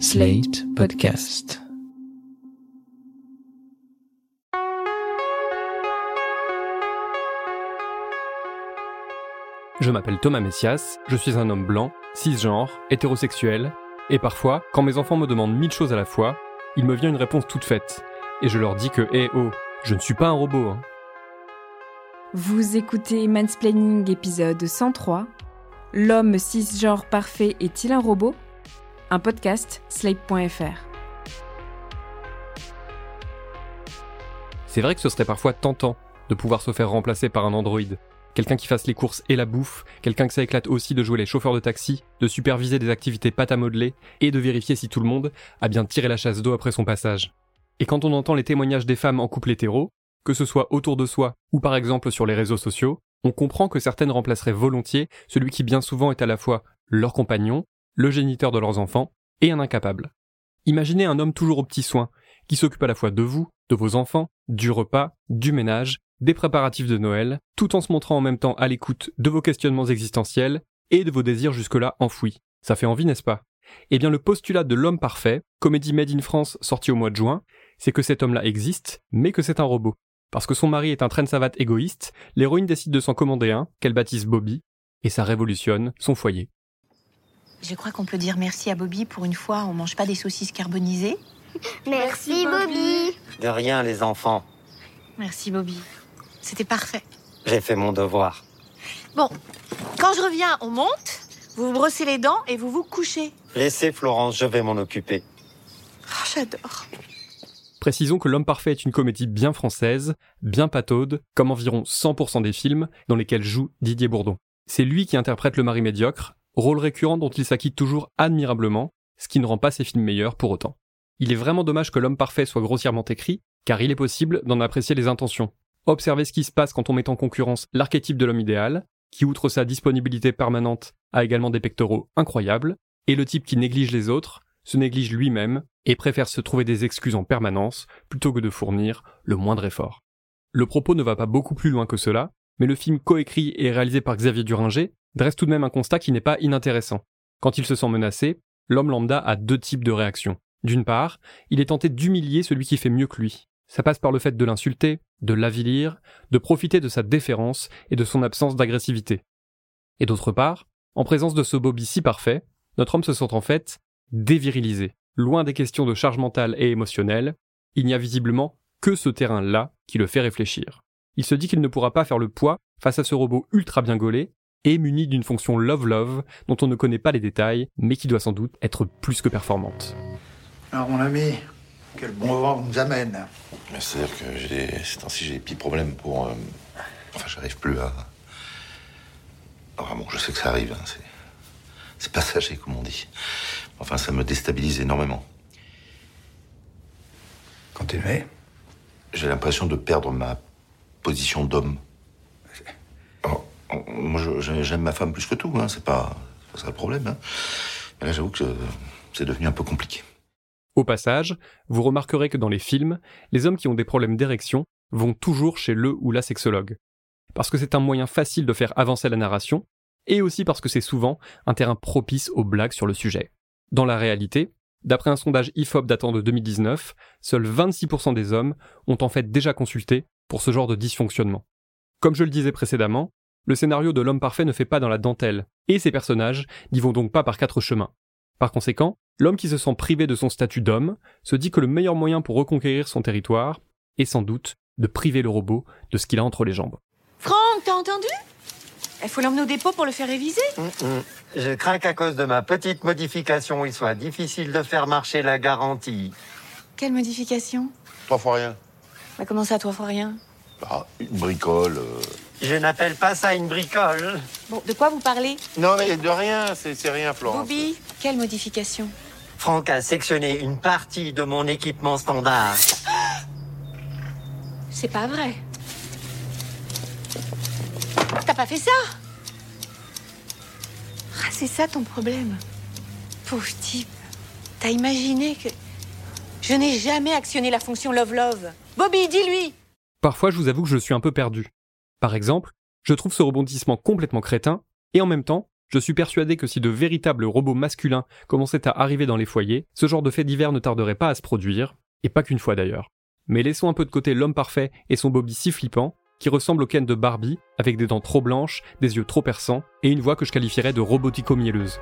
Slate Podcast. Je m'appelle Thomas Messias, je suis un homme blanc, cisgenre, hétérosexuel, et parfois, quand mes enfants me demandent mille choses à la fois, il me vient une réponse toute faite, et je leur dis que, hé oh, je ne suis pas un robot. Hein. Vous écoutez Mansplaining épisode 103. L'homme cisgenre parfait est-il un robot? Podcast slate.fr. C'est vrai que ce serait parfois tentant de pouvoir se faire remplacer par un androïde. Quelqu'un qui fasse les courses et la bouffe, quelqu'un que ça éclate aussi de jouer les chauffeurs de taxi, de superviser des activités pâte à modeler et de vérifier si tout le monde a bien tiré la chasse d'eau après son passage. Et quand on entend les témoignages des femmes en couple hétéro, que ce soit autour de soi ou par exemple sur les réseaux sociaux, on comprend que certaines remplaceraient volontiers celui qui bien souvent est à la fois leur compagnon, le géniteur de leurs enfants et un incapable. Imaginez un homme toujours aux petits soins, qui s'occupe à la fois de vous, de vos enfants, du repas, du ménage, des préparatifs de Noël, tout en se montrant en même temps à l'écoute de vos questionnements existentiels et de vos désirs jusque-là enfouis. Ça fait envie, n'est-ce pas? Eh bien, le postulat de l'homme parfait, comédie Made in France sortie au mois de juin, c'est que cet homme-là existe, mais que c'est un robot. Parce que son mari est un traîne savate égoïste, l'héroïne décide de s'en commander un, qu'elle baptise Bobby, et ça révolutionne son foyer. Je crois qu'on peut dire merci à Bobby pour une fois, on mange pas des saucisses carbonisées. Merci Bobby. De rien, les enfants. Merci Bobby. C'était parfait. J'ai fait mon devoir. Bon, quand je reviens, on monte, vous vous brossez les dents et vous vous couchez. Laissez Florence, je vais m'en occuper. Oh, J'adore. Précisons que L'homme parfait est une comédie bien française, bien pataude, comme environ 100% des films dans lesquels joue Didier Bourdon. C'est lui qui interprète le mari médiocre, rôle récurrent dont il s'acquitte toujours admirablement, ce qui ne rend pas ses films meilleurs pour autant. Il est vraiment dommage que L'homme parfait soit grossièrement écrit, car il est possible d'en apprécier les intentions. Observez ce qui se passe quand on met en concurrence l'archétype de l'homme idéal, qui outre sa disponibilité permanente a également des pectoraux incroyables, et le type qui néglige les autres, se néglige lui-même et préfère se trouver des excuses en permanence plutôt que de fournir le moindre effort. Le propos ne va pas beaucoup plus loin que cela, mais le film coécrit et réalisé par Xavier Duringer dresse tout de même un constat qui n'est pas inintéressant. Quand il se sent menacé, l'homme lambda a deux types de réactions. D'une part, il est tenté d'humilier celui qui fait mieux que lui. Ça passe par le fait de l'insulter, de l'avilir, de profiter de sa déférence et de son absence d'agressivité. Et d'autre part, en présence de ce Bobby si parfait, notre homme se sent en fait dévirilisé. Loin des questions de charge mentale et émotionnelle, il n'y a visiblement que ce terrain-là qui le fait réfléchir. Il se dit qu'il ne pourra pas faire le poids face à ce robot ultra bien gaulé et muni d'une fonction love-love dont on ne connaît pas les détails, mais qui doit sans doute être plus que performante. Alors mon ami, quel bon vent vous nous amène. C'est-à-dire que j'ai ces temps-ci, j'ai des petits problèmes pour. euh, Enfin, j'arrive plus à. Enfin bon, je sais que ça arrive, hein, c'est. Passager, comme on dit. Enfin, ça me déstabilise énormément. Continuez. J'ai l'impression de perdre ma position d'homme. Oh, moi, j'aime ma femme plus que tout, hein, c'est pas, pas ça le problème. hein. Là, j'avoue que c'est devenu un peu compliqué. Au passage, vous remarquerez que dans les films, les hommes qui ont des problèmes d'érection vont toujours chez le ou la sexologue. Parce que c'est un moyen facile de faire avancer la narration, et aussi parce que c'est souvent un terrain propice aux blagues sur le sujet. Dans la réalité, d'après un sondage IFOP datant de 2019, seuls 26% des hommes ont en fait déjà consulté pour ce genre de dysfonctionnement. Comme je le disais précédemment, le scénario de l'homme parfait ne fait pas dans la dentelle, et ses personnages n'y vont donc pas par quatre chemins. Par conséquent, l'homme qui se sent privé de son statut d'homme se dit que le meilleur moyen pour reconquérir son territoire est sans doute de priver le robot de ce qu'il a entre les jambes. Franck, t'as entendu? Il faut l'emmener au dépôt pour le faire réviser. Hum, hum. Je crains qu'à cause de ma petite modification, il soit difficile de faire marcher la garantie. Quelle modification? Trois fois rien. Bah comment ça, toi, fois rien? Ah, une bricole. euh. Je n'appelle pas ça une bricole. Bon, de quoi vous parlez Non, mais de rien, c'est c'est rien, Florence. Bobby, quelle modification Franck a sectionné une partie de mon équipement standard. C'est pas vrai. T'as pas fait ça Ah, c'est ça ton problème. Pauvre type. T'as imaginé que... Je n'ai jamais actionné la fonction love-love. Bobby, dis-lui Parfois, je vous avoue que je suis un peu perdu. Par exemple, je trouve ce rebondissement complètement crétin, et en même temps, je suis persuadé que si de véritables robots masculins commençaient à arriver dans les foyers, ce genre de fait divers ne tarderait pas à se produire, et pas qu'une fois d'ailleurs. Mais laissons un peu de côté l'homme parfait et son Bobby si flippant, qui ressemble au Ken de Barbie, avec des dents trop blanches, des yeux trop perçants, et une voix que je qualifierais de robotico-mielleuse.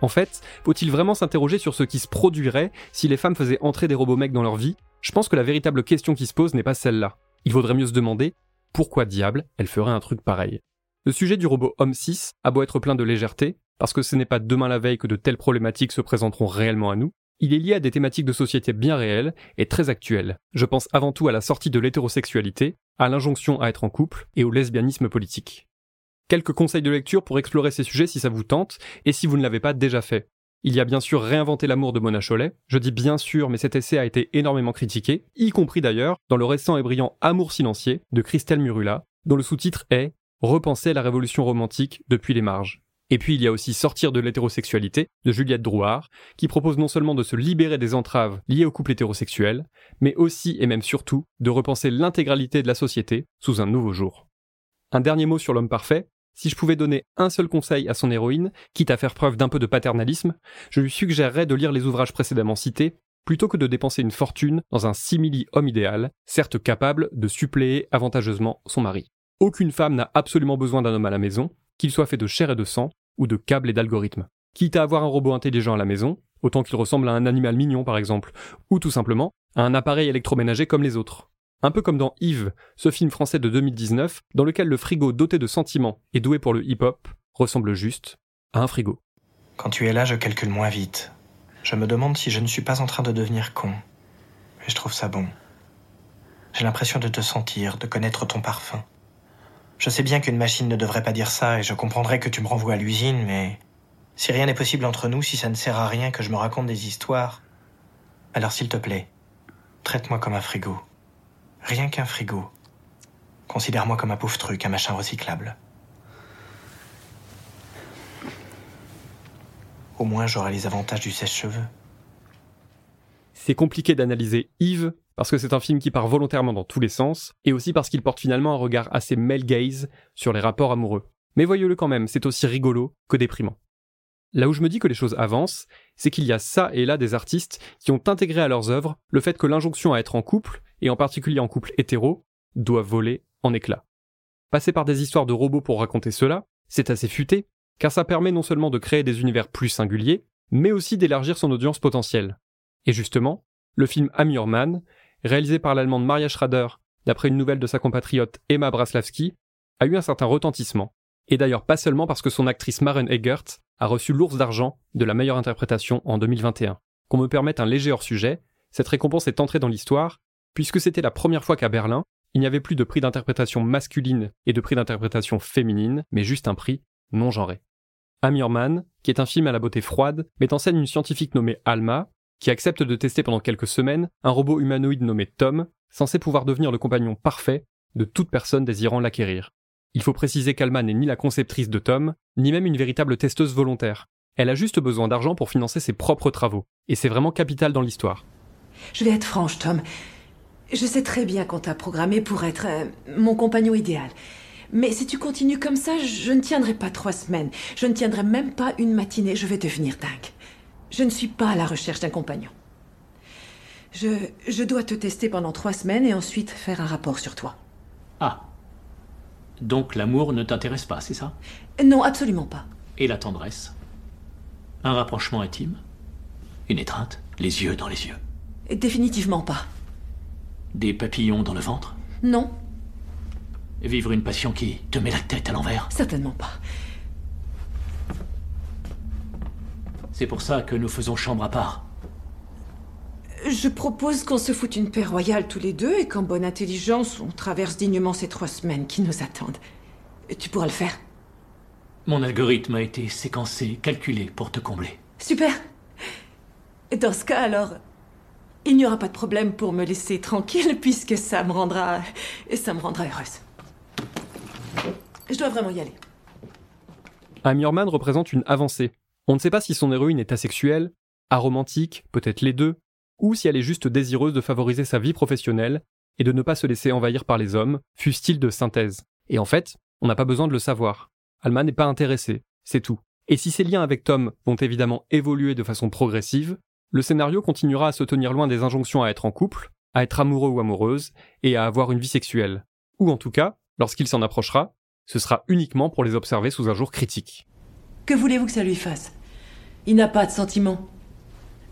En fait, faut-il vraiment s'interroger sur ce qui se produirait si les femmes faisaient entrer des robots mecs dans leur vie? Je pense que la véritable question qui se pose n'est pas celle-là. Il vaudrait mieux se demander pourquoi diable elle ferait un truc pareil? Le sujet du robot Homme 6 a beau être plein de légèreté, parce que ce n'est pas demain la veille que de telles problématiques se présenteront réellement à nous, il est lié à des thématiques de société bien réelles et très actuelles. Je pense avant tout à la sortie de l'hétérosexualité, à l'injonction à être en couple et au lesbianisme politique. Quelques conseils de lecture pour explorer ces sujets si ça vous tente et si vous ne l'avez pas déjà fait. Il y a bien sûr Réinventer l'amour de Mona Chollet. Je dis bien sûr, mais cet essai a été énormément critiqué, y compris d'ailleurs dans le récent et brillant Amour silencieux de Christelle Murula, dont le sous-titre est Repenser la révolution romantique depuis les marges. Et puis il y a aussi Sortir de l'hétérosexualité de Juliette Drouard, qui propose non seulement de se libérer des entraves liées au couple hétérosexuel, mais aussi et même surtout de repenser l'intégralité de la société sous un nouveau jour. Un dernier mot sur l'homme parfait, si je pouvais donner un seul conseil à son héroïne, quitte à faire preuve d'un peu de paternalisme, je lui suggérerais de lire les ouvrages précédemment cités, plutôt que de dépenser une fortune dans un simili homme idéal, certes capable de suppléer avantageusement son mari. Aucune femme n'a absolument besoin d'un homme à la maison, qu'il soit fait de chair et de sang, ou de câbles et d'algorithmes. Quitte à avoir un robot intelligent à la maison, autant qu'il ressemble à un animal mignon par exemple, ou tout simplement à un appareil électroménager comme les autres. Un peu comme dans Yves, ce film français de 2019, dans lequel le frigo doté de sentiments et doué pour le hip-hop ressemble juste à un frigo. Quand tu es là, je calcule moins vite. Je me demande si je ne suis pas en train de devenir con. Et je trouve ça bon. J'ai l'impression de te sentir, de connaître ton parfum. Je sais bien qu'une machine ne devrait pas dire ça et je comprendrais que tu me renvoies à l'usine, mais si rien n'est possible entre nous, si ça ne sert à rien que je me raconte des histoires, alors s'il te plaît, traite-moi comme un frigo. Rien qu'un frigo. Considère-moi comme un pauvre truc, un machin recyclable. Au moins, j'aurai les avantages du sèche-cheveux. C'est compliqué d'analyser Yves parce que c'est un film qui part volontairement dans tous les sens et aussi parce qu'il porte finalement un regard assez male gaze sur les rapports amoureux. Mais voyez-le quand même, c'est aussi rigolo que déprimant. Là où je me dis que les choses avancent, c'est qu'il y a ça et là des artistes qui ont intégré à leurs œuvres le fait que l'injonction à être en couple et en particulier en couple hétéro, doit voler en éclats. Passer par des histoires de robots pour raconter cela, c'est assez futé, car ça permet non seulement de créer des univers plus singuliers, mais aussi d'élargir son audience potentielle. Et justement, le film Man, réalisé par l'allemande Maria Schrader, d'après une nouvelle de sa compatriote Emma Braslavski, a eu un certain retentissement. Et d'ailleurs pas seulement parce que son actrice Maren Egert a reçu l'ours d'argent de la meilleure interprétation en 2021. Qu'on me permette un léger hors-sujet, cette récompense est entrée dans l'histoire puisque c'était la première fois qu'à Berlin, il n'y avait plus de prix d'interprétation masculine et de prix d'interprétation féminine, mais juste un prix non genré. Amirman, qui est un film à la beauté froide, met en scène une scientifique nommée Alma, qui accepte de tester pendant quelques semaines un robot humanoïde nommé Tom, censé pouvoir devenir le compagnon parfait de toute personne désirant l'acquérir. Il faut préciser qu'Alma n'est ni la conceptrice de Tom, ni même une véritable testeuse volontaire. Elle a juste besoin d'argent pour financer ses propres travaux, et c'est vraiment capital dans l'histoire. Je vais être franche, Tom. Je sais très bien qu'on t'a programmé pour être euh, mon compagnon idéal. Mais si tu continues comme ça, je ne tiendrai pas trois semaines. Je ne tiendrai même pas une matinée. Je vais devenir dingue. Je ne suis pas à la recherche d'un compagnon. Je, je dois te tester pendant trois semaines et ensuite faire un rapport sur toi. Ah. Donc l'amour ne t'intéresse pas, c'est ça? Non, absolument pas. Et la tendresse? Un rapprochement intime? Une étreinte? Les yeux dans les yeux? Définitivement pas. Des papillons dans le ventre? Non. Vivre une passion qui te met la tête à l'envers? Certainement pas. C'est pour ça que nous faisons chambre à part. Je propose qu'on se foute une paix royale tous les deux et qu'en bonne intelligence, on traverse dignement ces trois semaines qui nous attendent. Tu pourras le faire Mon algorithme a été séquencé, calculé pour te combler. Super Dans ce cas, alors, il n'y aura pas de problème pour me laisser tranquille puisque ça me rendra. ça me rendra heureuse. Je dois vraiment y aller. Amirman représente une avancée. On ne sait pas si son héroïne est asexuelle, aromantique, peut-être les deux, ou si elle est juste désireuse de favoriser sa vie professionnelle et de ne pas se laisser envahir par les hommes, fussent-ils de synthèse. Et en fait, on n'a pas besoin de le savoir. Alma n'est pas intéressée, c'est tout. Et si ses liens avec Tom vont évidemment évoluer de façon progressive, le scénario continuera à se tenir loin des injonctions à être en couple, à être amoureux ou amoureuse, et à avoir une vie sexuelle. Ou en tout cas, lorsqu'il s'en approchera, ce sera uniquement pour les observer sous un jour critique. Que voulez-vous que ça lui fasse? Il n'a pas de sentiments.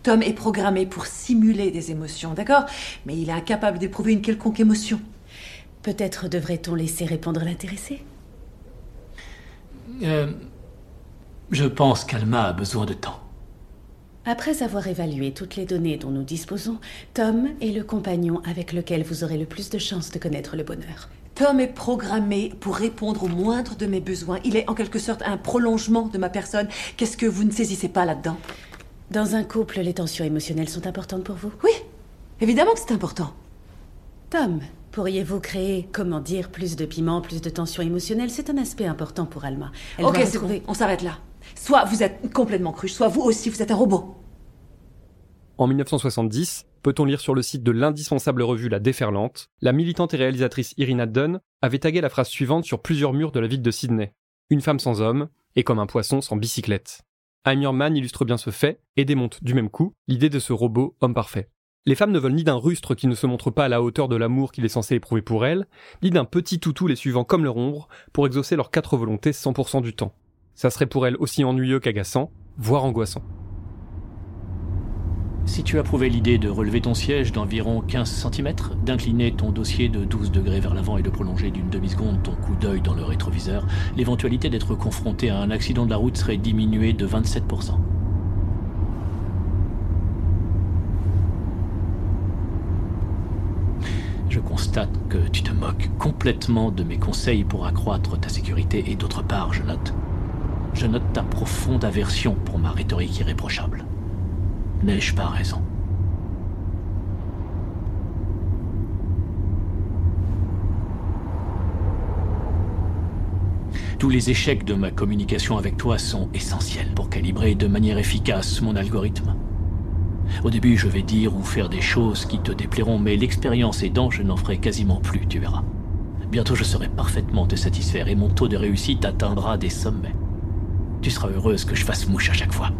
Tom est programmé pour simuler des émotions, d'accord? Mais il est incapable d'éprouver une quelconque émotion. Peut-être devrait-on laisser répondre l'intéressé? Euh, je pense qu'Alma a besoin de temps. Après avoir évalué toutes les données dont nous disposons, Tom est le compagnon avec lequel vous aurez le plus de chances de connaître le bonheur. Tom est programmé pour répondre au moindre de mes besoins. Il est en quelque sorte un prolongement de ma personne. Qu'est-ce que vous ne saisissez pas là-dedans? Dans un couple, les tensions émotionnelles sont importantes pour vous? Oui, évidemment que c'est important. Tom, pourriez-vous créer, comment dire, plus de piment, plus de tensions émotionnelles? C'est un aspect important pour Alma. Elle ok, c'est bon, on s'arrête là. Soit vous êtes complètement cruche, soit vous aussi vous êtes un robot. En 1970, peut-on lire sur le site de l'indispensable revue La Déferlante, la militante et réalisatrice Irina Dunn avait tagué la phrase suivante sur plusieurs murs de la ville de Sydney. Une femme sans homme est comme un poisson sans bicyclette. I'm Your Man illustre bien ce fait et démonte du même coup l'idée de ce robot homme parfait. Les femmes ne veulent ni d'un rustre qui ne se montre pas à la hauteur de l'amour qu'il est censé éprouver pour elles, ni d'un petit toutou les suivant comme leur ombre pour exaucer leurs quatre volontés 100% du temps. Ça serait pour elles aussi ennuyeux qu'agaçant, voire angoissant. Si tu approuvais l'idée de relever ton siège d'environ 15 cm, d'incliner ton dossier de 12 degrés vers l'avant et de prolonger d'une demi-seconde ton coup d'œil dans le rétroviseur, l'éventualité d'être confronté à un accident de la route serait diminuée de 27%. Je constate que tu te moques complètement de mes conseils pour accroître ta sécurité et d'autre part, je note. Je note ta profonde aversion pour ma rhétorique irréprochable. N'ai-je pas raison? Tous les échecs de ma communication avec toi sont essentiels pour calibrer de manière efficace mon algorithme. Au début, je vais dire ou faire des choses qui te déplairont, mais l'expérience aidant, je n'en ferai quasiment plus, tu verras. Bientôt, je saurai parfaitement te satisfaire et mon taux de réussite atteindra des sommets. Tu seras heureuse que je fasse mouche à chaque fois.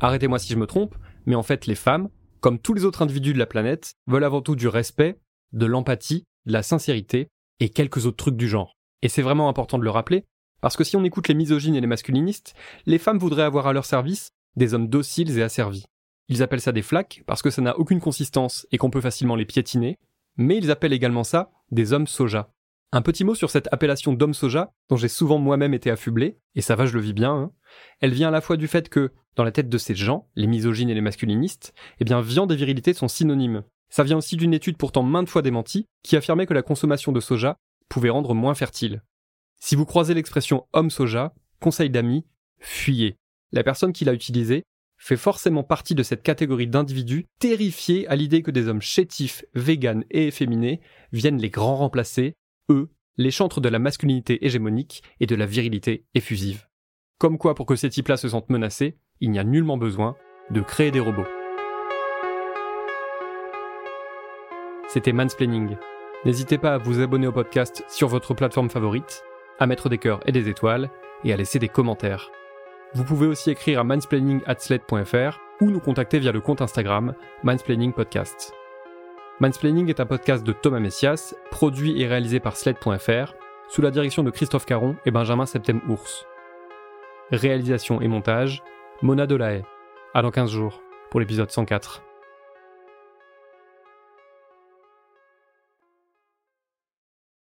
Arrêtez-moi si je me trompe, mais en fait les femmes, comme tous les autres individus de la planète, veulent avant tout du respect, de l'empathie, de la sincérité et quelques autres trucs du genre. Et c'est vraiment important de le rappeler, parce que si on écoute les misogynes et les masculinistes, les femmes voudraient avoir à leur service des hommes dociles et asservis. Ils appellent ça des flaques parce que ça n'a aucune consistance et qu'on peut facilement les piétiner, mais ils appellent également ça des hommes soja. Un petit mot sur cette appellation d'homme soja, dont j'ai souvent moi-même été affublé, et ça va je le vis bien, hein. elle vient à la fois du fait que, dans la tête de ces gens, les misogynes et les masculinistes, eh bien viande et virilité sont synonymes. Ça vient aussi d'une étude pourtant maintes fois démentie, qui affirmait que la consommation de soja pouvait rendre moins fertile. Si vous croisez l'expression homme soja, conseil d'amis, fuyez. La personne qui l'a utilisée fait forcément partie de cette catégorie d'individus terrifiés à l'idée que des hommes chétifs, véganes et efféminés viennent les grands remplacer, eux, les chantres de la masculinité hégémonique et de la virilité effusive. Comme quoi, pour que ces types-là se sentent menacés, il n'y a nullement besoin de créer des robots. C'était Mansplaining. N'hésitez pas à vous abonner au podcast sur votre plateforme favorite, à mettre des cœurs et des étoiles, et à laisser des commentaires. Vous pouvez aussi écrire à mansplaining@sled.fr ou nous contacter via le compte Instagram Mansplaining Podcast. Mansplaining est un podcast de Thomas Messias, produit et réalisé par sled.fr, sous la direction de Christophe Caron et Benjamin Septem-Ours. Réalisation et montage, Mona Delahaye. À dans 15 jours, pour l'épisode 104.